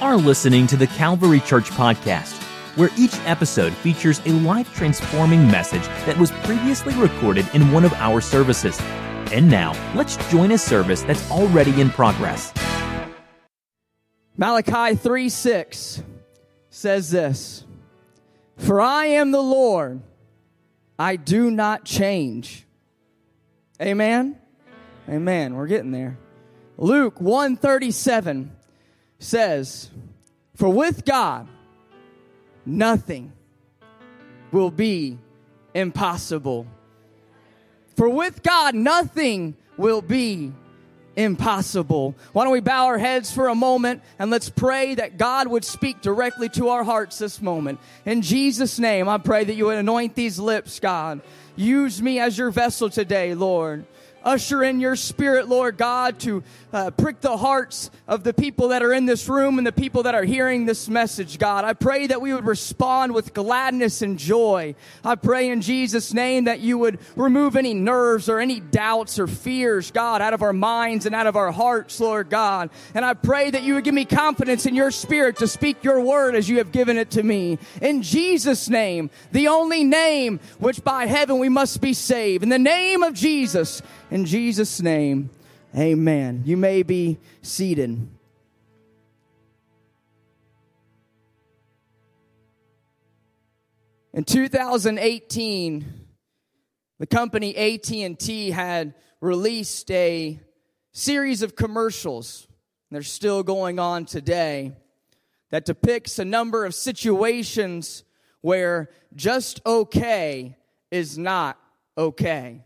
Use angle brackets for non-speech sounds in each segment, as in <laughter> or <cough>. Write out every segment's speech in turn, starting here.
are listening to the Calvary Church Podcast, where each episode features a life transforming message that was previously recorded in one of our services. And now, let's join a service that's already in progress. Malachi 3 6 says this For I am the Lord, I do not change. Amen. Amen. We're getting there. Luke 137 says, For with God, nothing will be impossible. For with God, nothing will be impossible. Why don't we bow our heads for a moment and let's pray that God would speak directly to our hearts this moment. In Jesus' name, I pray that you would anoint these lips, God. Use me as your vessel today, Lord. Usher in your spirit, Lord God, to uh, prick the hearts of the people that are in this room and the people that are hearing this message, God. I pray that we would respond with gladness and joy. I pray in Jesus' name that you would remove any nerves or any doubts or fears, God, out of our minds and out of our hearts, Lord God. And I pray that you would give me confidence in your spirit to speak your word as you have given it to me. In Jesus' name, the only name which by heaven we must be saved. In the name of Jesus, in Jesus' name, amen. You may be seated. In 2018, the company AT&T had released a series of commercials. They're still going on today that depicts a number of situations where just okay is not okay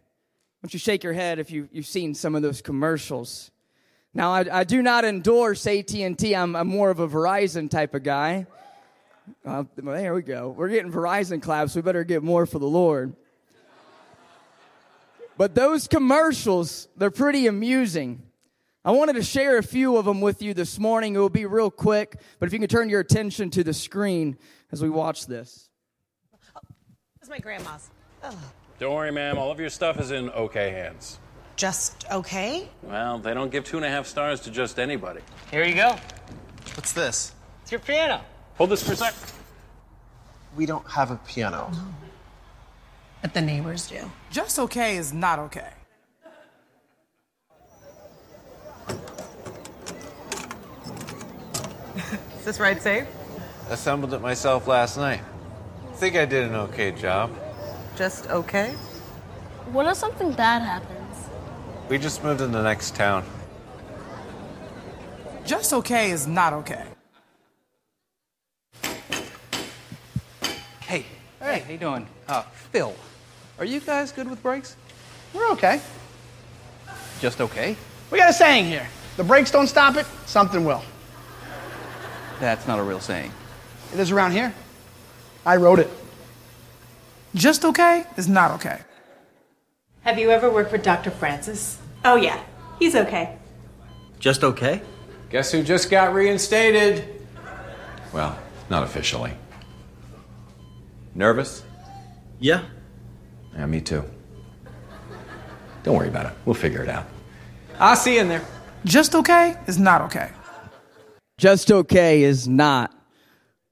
don't you shake your head if you, you've seen some of those commercials? Now, I, I do not endorse AT&T. I'm, I'm more of a Verizon type of guy. Uh, there we go. We're getting Verizon claps. We better get more for the Lord. But those commercials, they're pretty amusing. I wanted to share a few of them with you this morning. It will be real quick, but if you can turn your attention to the screen as we watch this. Oh, that's my grandma's. Ugh. Don't worry, ma'am. All of your stuff is in okay hands. Just okay? Well, they don't give two and a half stars to just anybody. Here you go. What's this? It's your piano. Hold this for a sec. We don't have a piano. No. But the neighbors do. Just okay is not okay. is this ride safe? Assembled it myself last night. Think I did an okay job just okay? What if something bad happens? We just moved in the next town. Just okay is not okay. Hey, hey, how you doing? Uh, Phil, are you guys good with brakes? We're okay. Just okay? We got a saying here. The brakes don't stop it, something will. That's not a real saying. It is around here. I wrote it. Just okay is not okay. Have you ever worked with Dr. Francis? Oh, yeah. He's okay. Just okay? Guess who just got reinstated? Well, not officially. Nervous? Yeah. Yeah, me too. Don't worry about it. We'll figure it out. I'll see you in there. Just okay is not okay. Just okay is not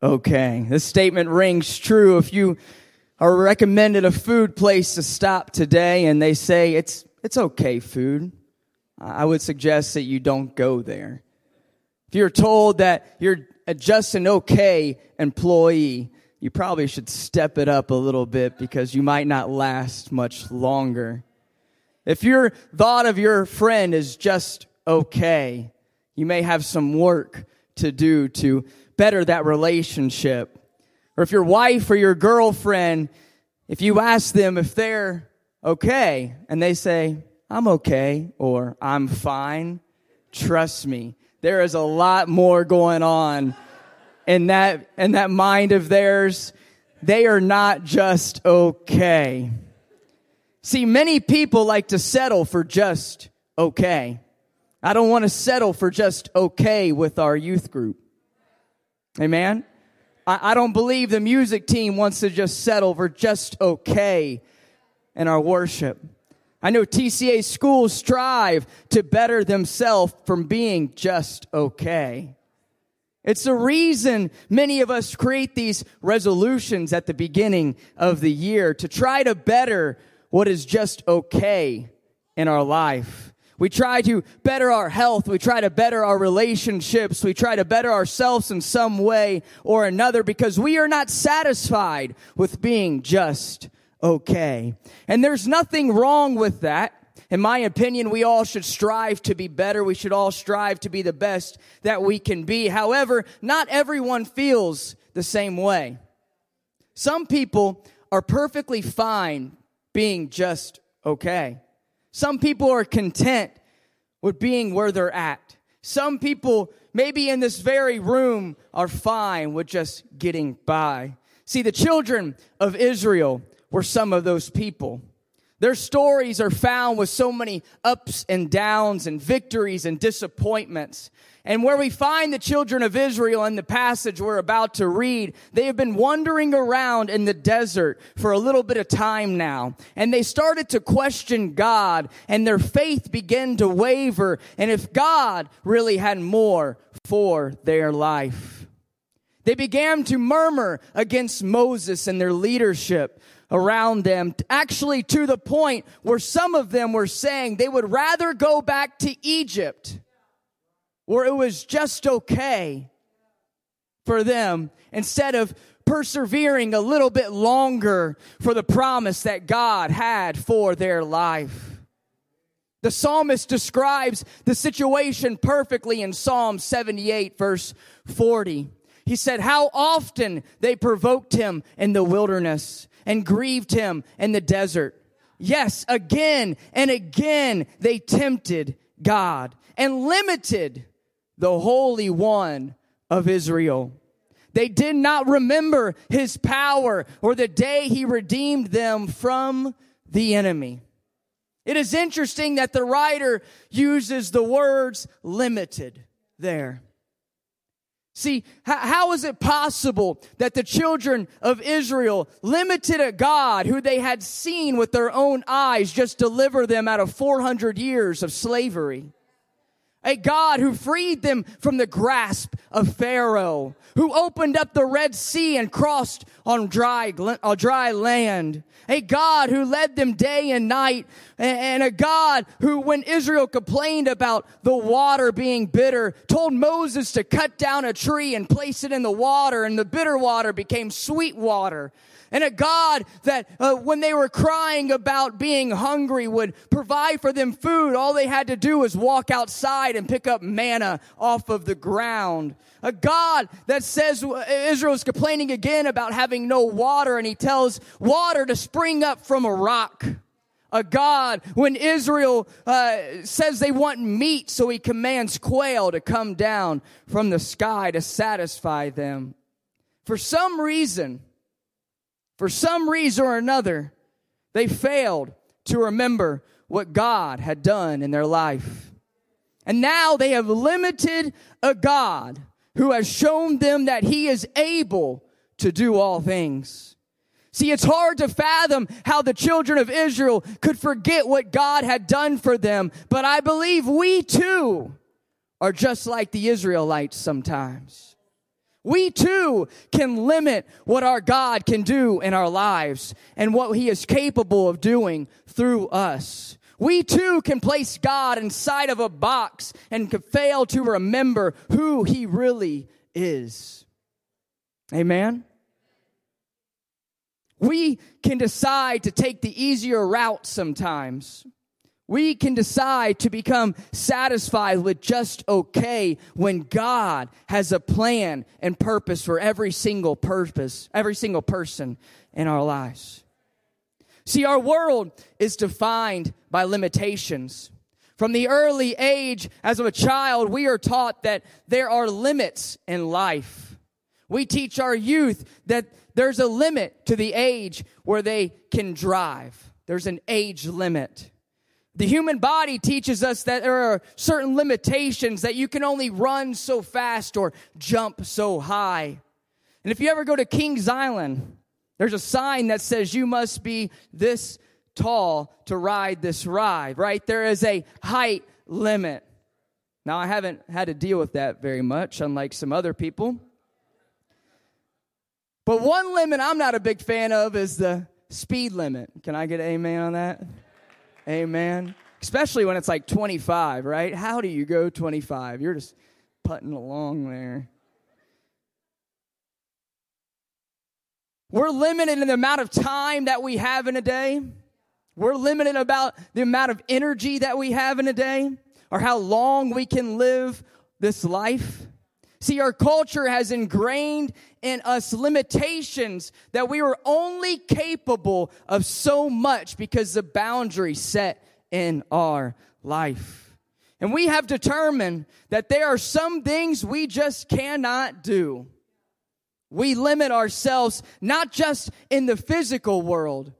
okay. This statement rings true if you are recommended a food place to stop today and they say it's, it's okay food, I would suggest that you don't go there. If you're told that you're just an okay employee, you probably should step it up a little bit because you might not last much longer. If your thought of your friend is just okay, you may have some work to do to better that relationship. Or if your wife or your girlfriend, if you ask them if they're okay and they say, I'm okay or I'm fine, trust me, there is a lot more going on in that, in that mind of theirs. They are not just okay. See, many people like to settle for just okay. I don't want to settle for just okay with our youth group. Amen? I, I don't believe the music team wants to just settle for just okay in our worship. I know TCA schools strive to better themselves from being just okay. It's the reason many of us create these resolutions at the beginning of the year to try to better what is just okay in our life. We try to better our health. We try to better our relationships. We try to better ourselves in some way or another because we are not satisfied with being just okay. And there's nothing wrong with that. In my opinion, we all should strive to be better. We should all strive to be the best that we can be. However, not everyone feels the same way. Some people are perfectly fine being just okay. Some people are content with being where they're at. Some people, maybe in this very room, are fine with just getting by. See, the children of Israel were some of those people. Their stories are found with so many ups and downs and victories and disappointments. And where we find the children of Israel in the passage we're about to read, they have been wandering around in the desert for a little bit of time now. And they started to question God and their faith began to waver. And if God really had more for their life. They began to murmur against Moses and their leadership around them, actually to the point where some of them were saying they would rather go back to Egypt, where it was just okay for them, instead of persevering a little bit longer for the promise that God had for their life. The psalmist describes the situation perfectly in Psalm 78 verse 40. He said, how often they provoked him in the wilderness and grieved him in the desert. Yes, again and again they tempted God and limited the Holy One of Israel. They did not remember his power or the day he redeemed them from the enemy. It is interesting that the writer uses the words limited there. See, how is it possible that the children of Israel limited a God who they had seen with their own eyes just deliver them out of 400 years of slavery? A God who freed them from the grasp of Pharaoh, who opened up the Red Sea and crossed on dry, on uh, dry land. A God who led them day and night. And a God who, when Israel complained about the water being bitter, told Moses to cut down a tree and place it in the water and the bitter water became sweet water and a God that uh, when they were crying about being hungry would provide for them food. All they had to do was walk outside and pick up manna off of the ground. A God that says uh, Israel is complaining again about having no water and he tells water to spring up from a rock a God when Israel uh, says they want meat, so he commands quail to come down from the sky to satisfy them. For some reason, for some reason or another, they failed to remember what God had done in their life. And now they have limited a God who has shown them that he is able to do all things. See, it's hard to fathom how the children of Israel could forget what God had done for them, but I believe we too are just like the Israelites sometimes. We too can limit what our God can do in our lives and what he is capable of doing through us. We too can place God inside of a box and fail to remember who he really is. Amen. We can decide to take the easier route sometimes. We can decide to become satisfied with just okay when God has a plan and purpose for every single purpose, every single person in our lives. See, our world is defined by limitations. From the early age as a child, we are taught that there are limits in life. We teach our youth that there's a limit to the age where they can drive. There's an age limit. The human body teaches us that there are certain limitations that you can only run so fast or jump so high. And if you ever go to Kings Island, there's a sign that says you must be this tall to ride this ride, right? There is a height limit. Now, I haven't had to deal with that very much, unlike some other people. But one limit I'm not a big fan of is the speed limit. Can I get an amen on that? Amen. Especially when it's like 25, right? How do you go 25? You're just putting along there. We're limited in the amount of time that we have in a day. We're limited about the amount of energy that we have in a day or how long we can live this life. See, our culture has ingrained in us limitations that we are only capable of so much because the boundary set in our life. And we have determined that there are some things we just cannot do. We limit ourselves not just in the physical world,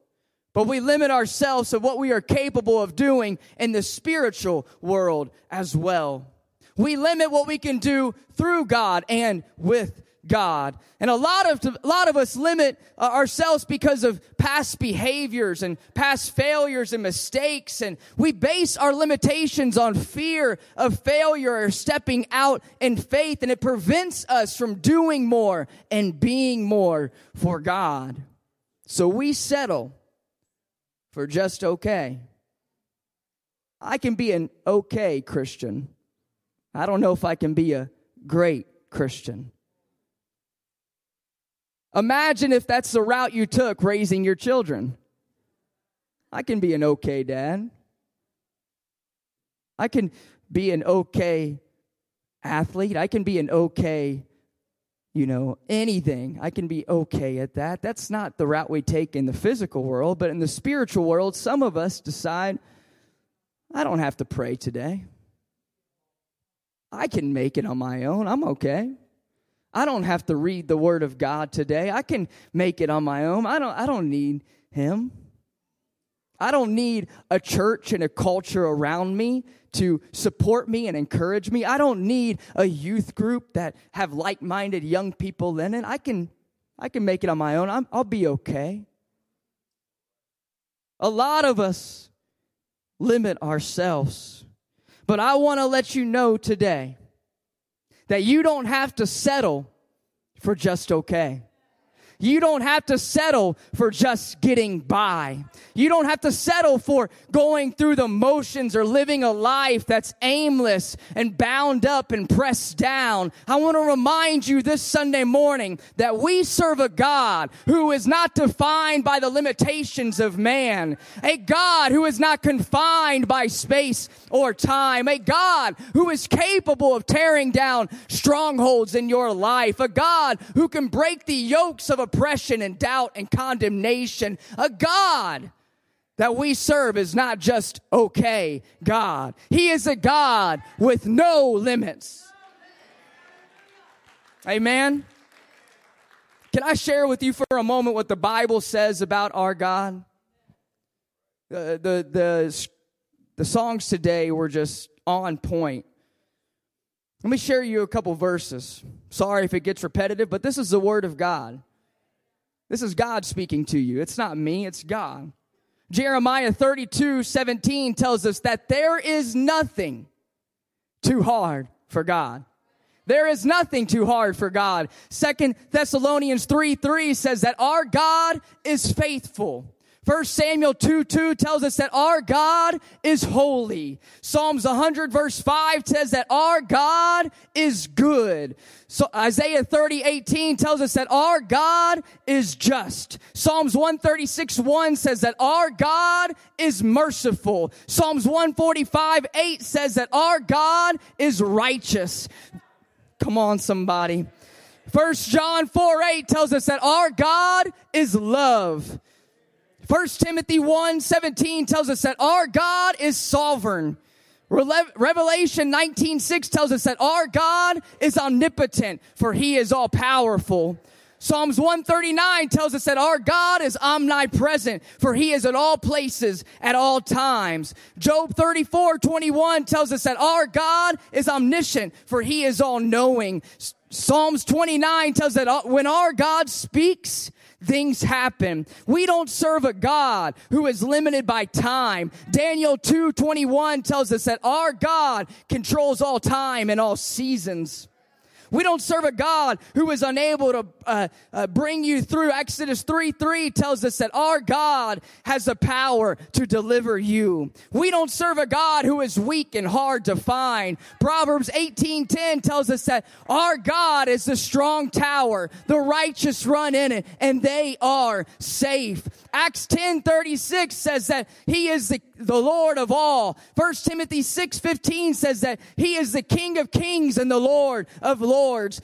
but we limit ourselves of what we are capable of doing in the spiritual world as well. We limit what we can do through God and with God. And a lot of, a lot of us limit uh, ourselves because of past behaviors and past failures and mistakes. And we base our limitations on fear of failure or stepping out in faith. And it prevents us from doing more and being more for God. So we settle for just okay. I can be an okay Christian. I don't know if I can be a great Christian. Imagine if that's the route you took raising your children. I can be an okay dad. I can be an okay athlete. I can be an okay, you know, anything. I can be okay at that. That's not the route we take in the physical world, but in the spiritual world, some of us decide, I don't have to pray today. I can make it on my own. I'm okay. I don't have to read the word of God today. I can make it on my own. I don't I don't need him. I don't need a church and a culture around me to support me and encourage me. I don't need a youth group that have like-minded young people in it. I can I can make it on my own. I'm, I'll be okay. A lot of us limit ourselves but I want to let you know today that you don't have to settle for just okay. You don't have to settle for just getting by. You don't have to settle for going through the motions or living a life that's aimless and bound up and pressed down. I want to remind you this Sunday morning that we serve a God who is not defined by the limitations of man, a God who is not confined by space or time, a God who is capable of tearing down strongholds in your life, a God who can break the yokes of oppression and doubt and condemnation, a God that we serve is not just okay God. He is a God with no limits. Amen. Can I share with you for a moment what the Bible says about our God? The, the, the, the songs today were just on point. Let me share you a couple verses. Sorry if it gets repetitive, but this is the Word of God. This is God speaking to you. It's not me, it's God. Jeremiah 32 17 tells us that there is nothing too hard for God. There is nothing too hard for God. Second Thessalonians 3 3 says that our God is faithful. First Samuel 2 2 tells us that our God is holy. Psalms 100 verse 5 says that our God is good. So Isaiah 30 18 tells us that our God is just. Psalms 136 1 says that our God is merciful. Psalms 145 8 says that our God is righteous. Come on, somebody. First John 4 8 tells us that our God is love. First Timothy 1 17 tells us that our God is sovereign. Revelation 19 6 tells us that our God is omnipotent, for he is all powerful. Psalms 139 tells us that our God is omnipresent, for he is at all places at all times. Job 34 21 tells us that our God is omniscient, for he is all knowing. Psalms 29 tells that uh, when our God speaks, things happen. We don't serve a God who is limited by time. Daniel 2:21 tells us that our God controls all time and all seasons. We don't serve a God who is unable to uh, uh, bring you through. Exodus 3 3 tells us that our God has the power to deliver you. We don't serve a God who is weak and hard to find. Proverbs 18 10 tells us that our God is the strong tower. The righteous run in it and they are safe. Acts 10 36 says that he is the, the Lord of all. 1 Timothy 6 15 says that he is the King of kings and the Lord of lords.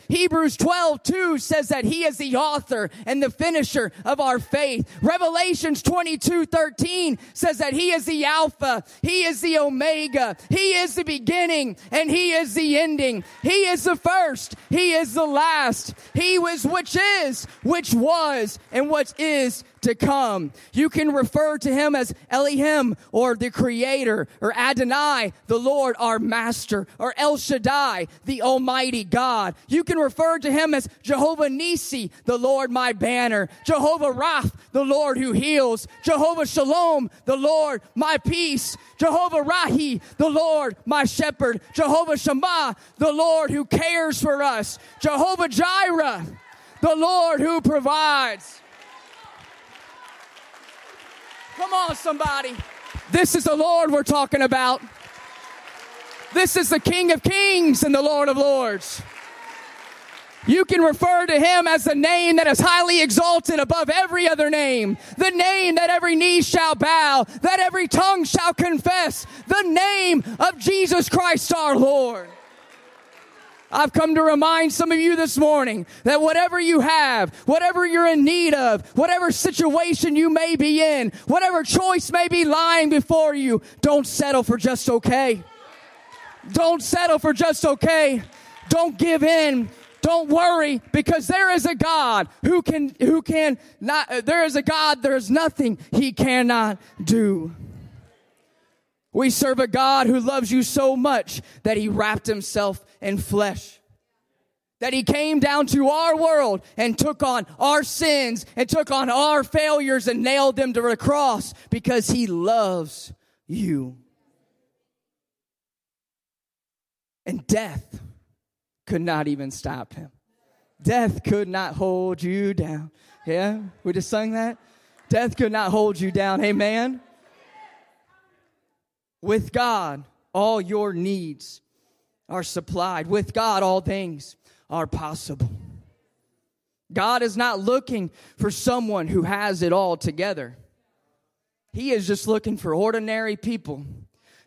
Hebrews 12 2 says that he is the author and the finisher of our faith. Revelations 22 13 says that he is the Alpha, he is the Omega, he is the beginning, and he is the ending. He is the first, he is the last. He was which is, which was, and what is to come. You can refer to him as Elohim or the creator or Adonai, the Lord, our master, or El Shaddai, the almighty God. You can refer to him as Jehovah Nisi, the Lord my banner, Jehovah Raph, the Lord who heals, Jehovah Shalom, the Lord my peace, Jehovah Rahi, the Lord my shepherd, Jehovah Shammah, the Lord who cares for us, Jehovah Jireh, the Lord who provides. Come on, somebody. This is the Lord we're talking about. This is the King of Kings and the Lord of Lords. You can refer to him as the name that is highly exalted above every other name. The name that every knee shall bow, that every tongue shall confess. The name of Jesus Christ our Lord. I've come to remind some of you this morning that whatever you have, whatever you're in need of, whatever situation you may be in, whatever choice may be lying before you, don't settle for just okay. Don't settle for just okay. Don't give in. Don't worry because there is a God who can, who can not, there is a God, there is nothing he cannot do. We serve a God who loves you so much that he wrapped himself in flesh. That he came down to our world and took on our sins and took on our failures and nailed them to the cross because he loves you. And death could not even stop him. Death could not hold you down. Yeah, we just sung that. Death could not hold you down. Amen. With God, all your needs are supplied. With God, all things are possible. God is not looking for someone who has it all together. He is just looking for ordinary people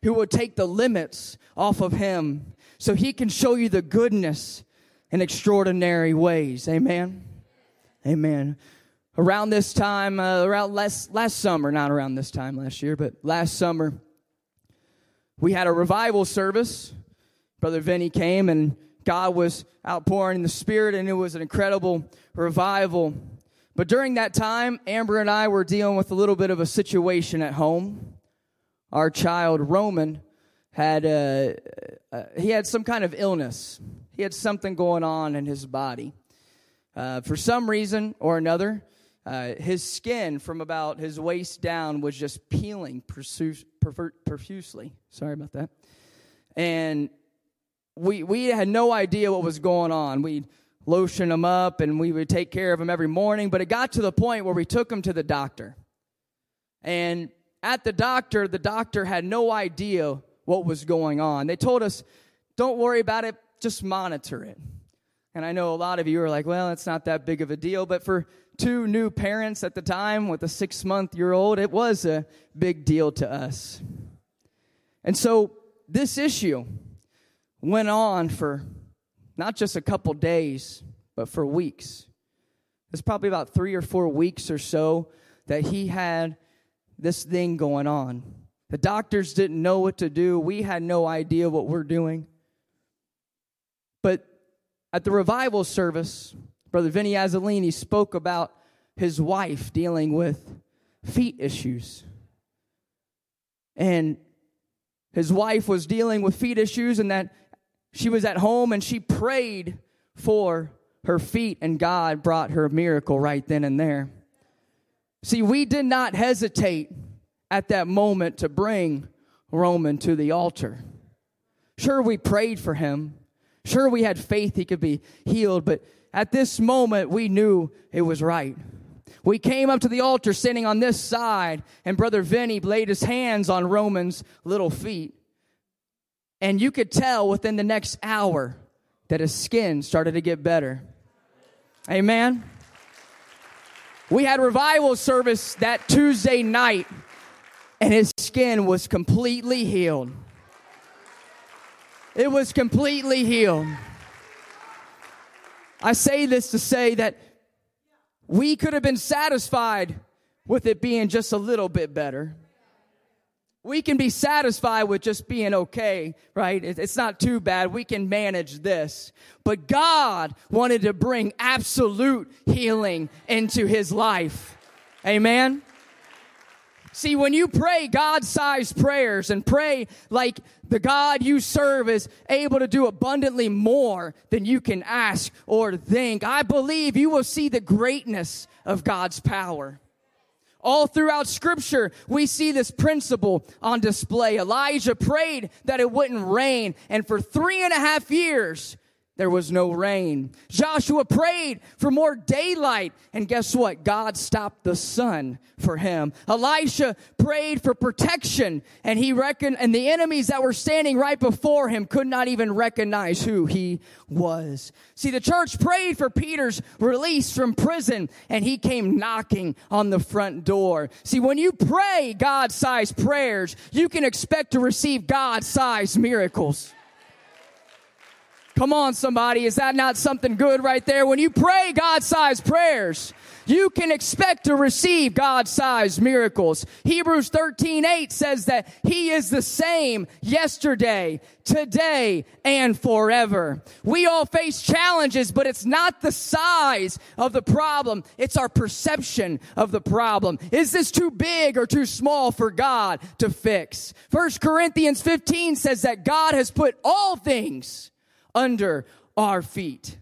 who will take the limits off of Him so He can show you the goodness in extraordinary ways. Amen. Amen. Around this time, uh, around last, last summer, not around this time last year, but last summer, we had a revival service. Brother Vinny came and God was outpouring the Spirit, and it was an incredible revival. But during that time, Amber and I were dealing with a little bit of a situation at home. Our child, Roman, had uh, uh, he had some kind of illness. He had something going on in his body. Uh, for some reason or another, uh, his skin from about his waist down was just peeling profusely. Sorry about that. And we, we had no idea what was going on. We'd lotion him up and we would take care of him every morning, but it got to the point where we took him to the doctor. And at the doctor, the doctor had no idea what was going on. They told us, don't worry about it, just monitor it. And I know a lot of you are like, well, it's not that big of a deal. But for two new parents at the time with a six month year old, it was a big deal to us. And so this issue went on for not just a couple days, but for weeks. It's probably about three or four weeks or so that he had this thing going on. The doctors didn't know what to do. We had no idea what we're doing. But at the revival service, Brother Vinny Azzolini spoke about his wife dealing with feet issues. And his wife was dealing with feet issues, and that she was at home and she prayed for her feet, and God brought her a miracle right then and there. See, we did not hesitate at that moment to bring Roman to the altar. Sure, we prayed for him. Sure, we had faith he could be healed, but at this moment, we knew it was right. We came up to the altar sitting on this side, and Brother Vinny laid his hands on Roman's little feet. And you could tell within the next hour that his skin started to get better. Amen. We had revival service that Tuesday night, and his skin was completely healed. It was completely healed. I say this to say that we could have been satisfied with it being just a little bit better. We can be satisfied with just being okay, right? It's not too bad. We can manage this. But God wanted to bring absolute healing into his life. Amen. See, when you pray God sized prayers and pray like the God you serve is able to do abundantly more than you can ask or think, I believe you will see the greatness of God's power. All throughout scripture, we see this principle on display. Elijah prayed that it wouldn't rain, and for three and a half years, there was no rain. Joshua prayed for more daylight, and guess what? God stopped the sun for him. Elisha prayed for protection, and he reckoned, and the enemies that were standing right before him could not even recognize who he was. See, the church prayed for Peter's release from prison, and he came knocking on the front door. See, when you pray God-sized prayers, you can expect to receive God-sized miracles. Come on, somebody. Is that not something good right there? When you pray God sized prayers, you can expect to receive God sized miracles. Hebrews 13 8 says that He is the same yesterday, today, and forever. We all face challenges, but it's not the size of the problem. It's our perception of the problem. Is this too big or too small for God to fix? First Corinthians 15 says that God has put all things under our feet.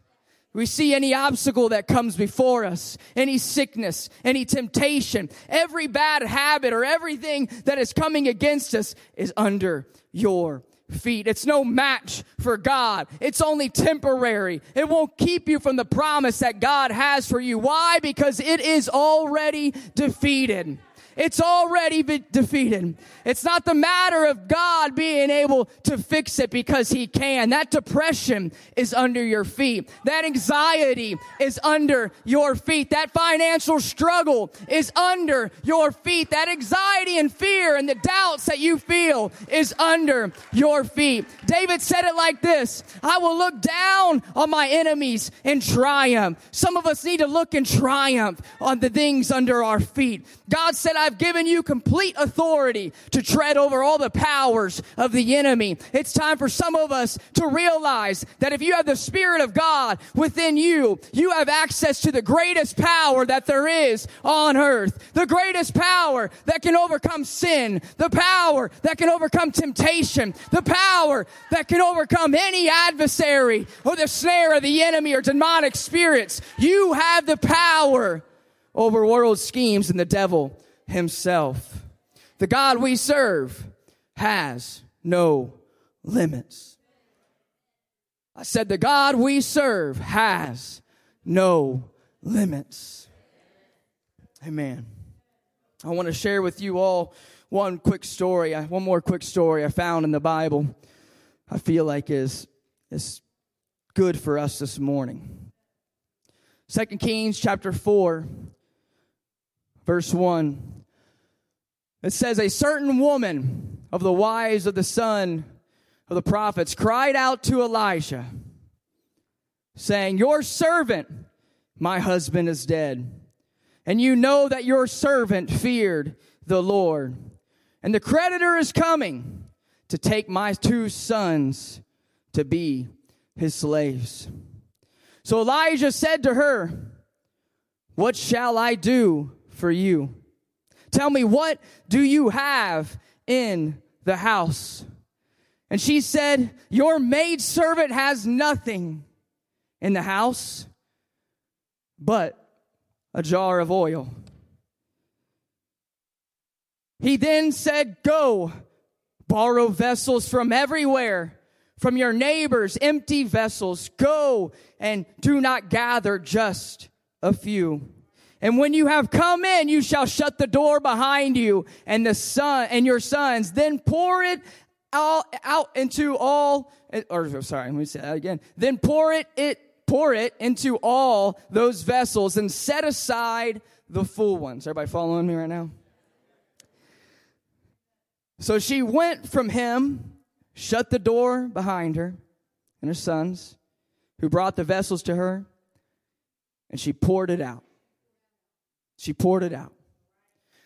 We see any obstacle that comes before us, any sickness, any temptation, every bad habit or everything that is coming against us is under your feet. It's no match for God. It's only temporary. It won't keep you from the promise that God has for you. Why? Because it is already defeated. It's already been defeated. It's not the matter of God being able to fix it because he can. That depression is under your feet. That anxiety is under your feet. That financial struggle is under your feet. That anxiety and fear and the doubts that you feel is under your feet. David said it like this. I will look down on my enemies in triumph. Some of us need to look in triumph on the things under our feet. God said, I've given you complete authority to tread over all the powers of the enemy. It's time for some of us to realize that if you have the Spirit of God within you, you have access to the greatest power that there is on earth. The greatest power that can overcome sin. The power that can overcome temptation. The power that can overcome any adversary or the snare of the enemy or demonic spirits. You have the power over world schemes and the devil himself. The God we serve has no limits. I said, the God we serve has no limits. Amen. I want to share with you all one quick story, uh, one more quick story I found in the Bible. I feel like is is good for us this morning. Second Kings chapter 4 verse 1. It says, A certain woman of the wives of the son of the prophets cried out to Elijah, saying, Your servant, my husband, is dead. And you know that your servant feared the Lord. And the creditor is coming to take my two sons to be his slaves. So Elijah said to her, What shall I do for you. Tell me, what do you have in the house? And she said, Your maidservant has nothing in the house but a jar of oil. He then said, Go, borrow vessels from everywhere, from your neighbors, empty vessels. Go and do not gather just a few. And when you have come in, you shall shut the door behind you and the son and your sons. Then pour it out, out into all, or oh, sorry, let me say that again. Then pour it, it, pour it into all those vessels and set aside the full ones. Everybody following me right now? So she went from him, shut the door behind her and her sons, who brought the vessels to her, and she poured it out. She poured it out.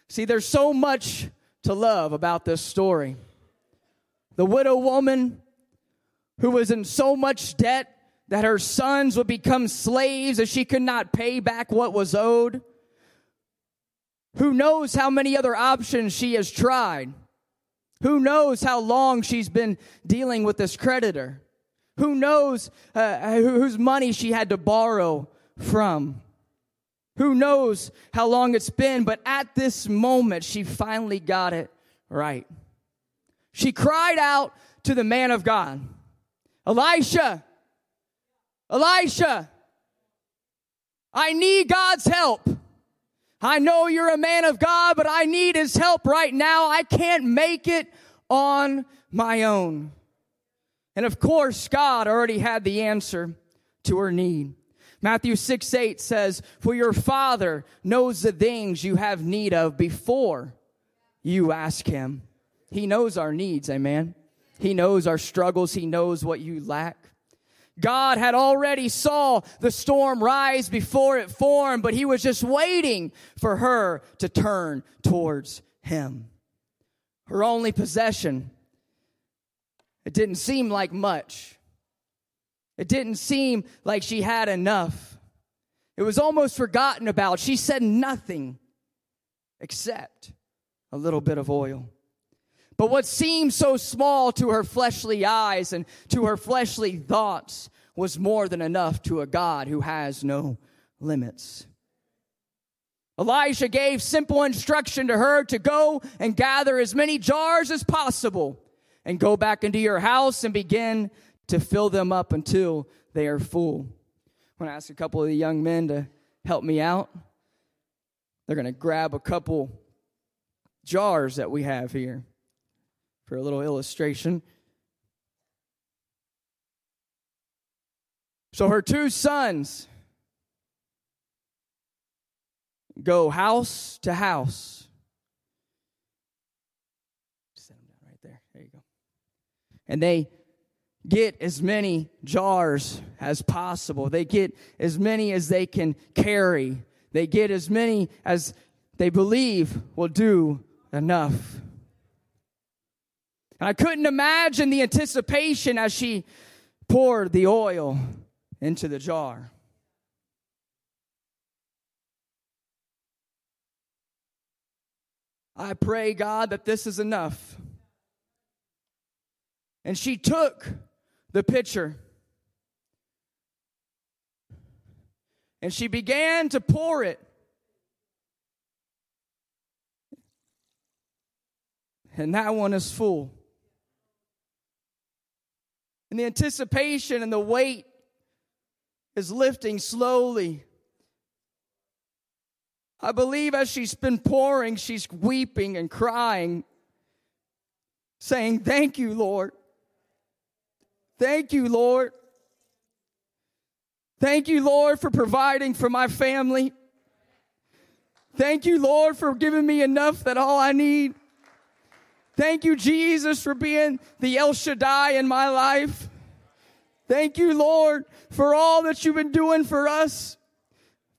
See, there's so much to love about this story. The widow woman who was in so much debt that her sons would become slaves if she could not pay back what was owed. Who knows how many other options she has tried? Who knows how long she's been dealing with this creditor? Who knows uh, whose money she had to borrow from? Who knows how long it's been, but at this moment, she finally got it right. She cried out to the man of God, Elisha, Elisha, I need God's help. I know you're a man of God, but I need his help right now. I can't make it on my own. And of course, God already had the answer to her need. Matthew 6 8 says, For your Father knows the things you have need of before you ask Him. He knows our needs, amen. He knows our struggles. He knows what you lack. God had already saw the storm rise before it formed, but he was just waiting for her to turn towards him. Her only possession. It didn't seem like much. It didn't seem like she had enough. It was almost forgotten about. She said nothing except a little bit of oil. But what seemed so small to her fleshly eyes and to her fleshly thoughts was more than enough to a God who has no limits. Elijah gave simple instruction to her to go and gather as many jars as possible and go back into your house and begin to fill them up until they are full. Going to ask a couple of the young men to help me out. They're going to grab a couple jars that we have here for a little illustration. So her two sons go house to house. Set them down right there. There you go. And they get as many jars as possible. They get as many as they can carry. They get as many as they believe will do enough. And I couldn't imagine the anticipation as she poured the oil into the jar. I pray, God, that this is enough. And she took the pitcher and she began to pour it. And that one is full. And the anticipation and the weight is lifting slowly. I believe as she's been pouring, she's weeping and crying, saying, Thank you, Lord. Thank you, Lord. Thank you, Lord, for providing for my family. Thank you, Lord, for giving me enough that all I need. Thank you, Jesus, for being the El Shaddai in my life. Thank you, Lord, for all that you've been doing for us.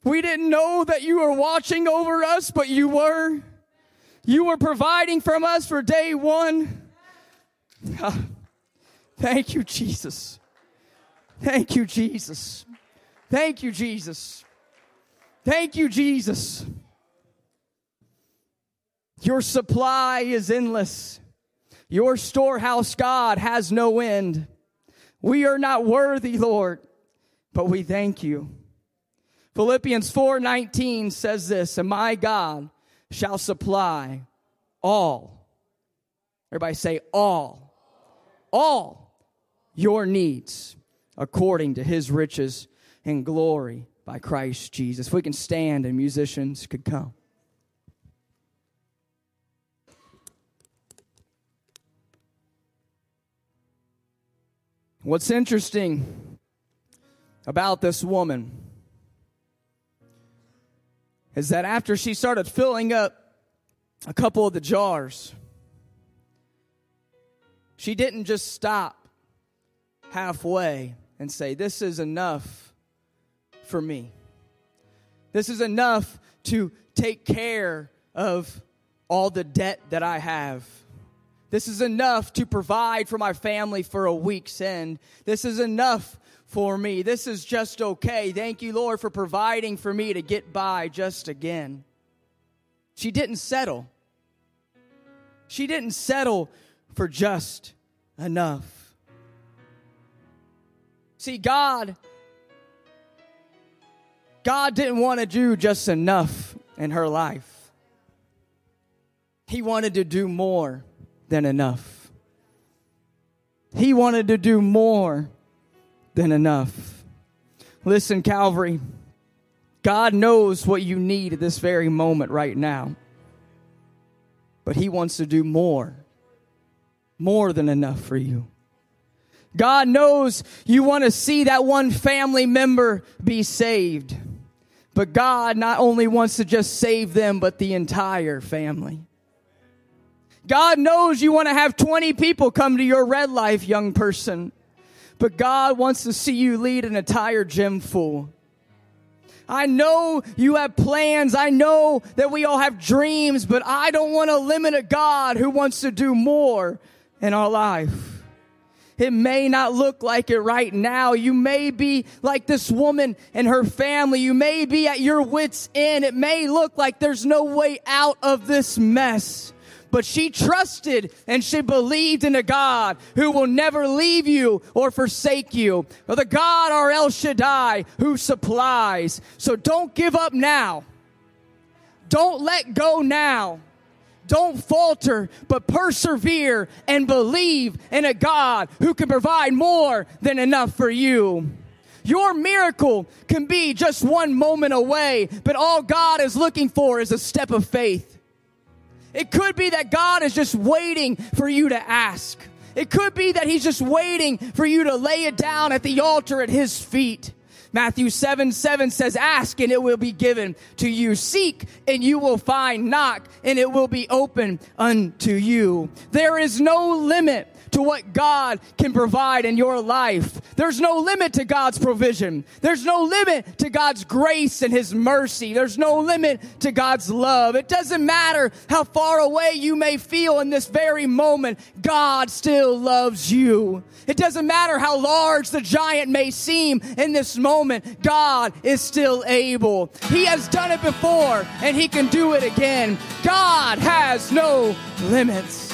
We didn't know that you were watching over us, but you were. You were providing from us for day one. <laughs> Thank you, Jesus. Thank you, Jesus. Thank you, Jesus. Thank you, Jesus. Your supply is endless. Your storehouse, God, has no end. We are not worthy, Lord, but we thank you. Philippians 4:19 says this, "And my God shall supply all. Everybody say all. All your needs according to his riches and glory by Christ Jesus. We can stand and musicians could come. What's interesting about this woman is that after she started filling up a couple of the jars, she didn't just stop halfway and say, This is enough for me. This is enough to take care of all the debt that I have. This is enough to provide for my family for a week's end. This is enough for me. This is just okay. Thank you, Lord, for providing for me to get by just again. She didn't settle. She didn't settle for just enough. See, God God didn't want to do just enough in her life. He wanted to do more than enough. He wanted to do more than enough. Listen, Calvary, God knows what you need at this very moment right now. But He wants to do more, more than enough for you. God knows you want to see that one family member be saved. But God not only wants to just save them, but the entire family. God knows you want to have 20 people come to your red life, young person. But God wants to see you lead an entire gym full. I know you have plans. I know that we all have dreams, but I don't want to limit a God who wants to do more in our life. It may not look like it right now. You may be like this woman and her family. You may be at your wits' end. It may look like there's no way out of this mess. But she trusted and she believed in a God who will never leave you or forsake you. Or the God, our El Shaddai, who supplies. So don't give up now. Don't let go now. Don't falter, but persevere and believe in a God who can provide more than enough for you. Your miracle can be just one moment away, but all God is looking for is a step of faith. It could be that God is just waiting for you to ask. It could be that He's just waiting for you to lay it down at the altar at His feet. Matthew 7 7 says, Ask and it will be given to you. Seek and you will find. Knock and it will be open unto you. There is no limit to what God can provide in your life. There's no limit to God's provision. There's no limit to God's grace and His mercy. There's no limit to God's love. It doesn't matter how far away you may feel in this very moment, God still loves you. It doesn't matter how large the giant may seem in this moment, God is still able. He has done it before and He can do it again. God has no limits.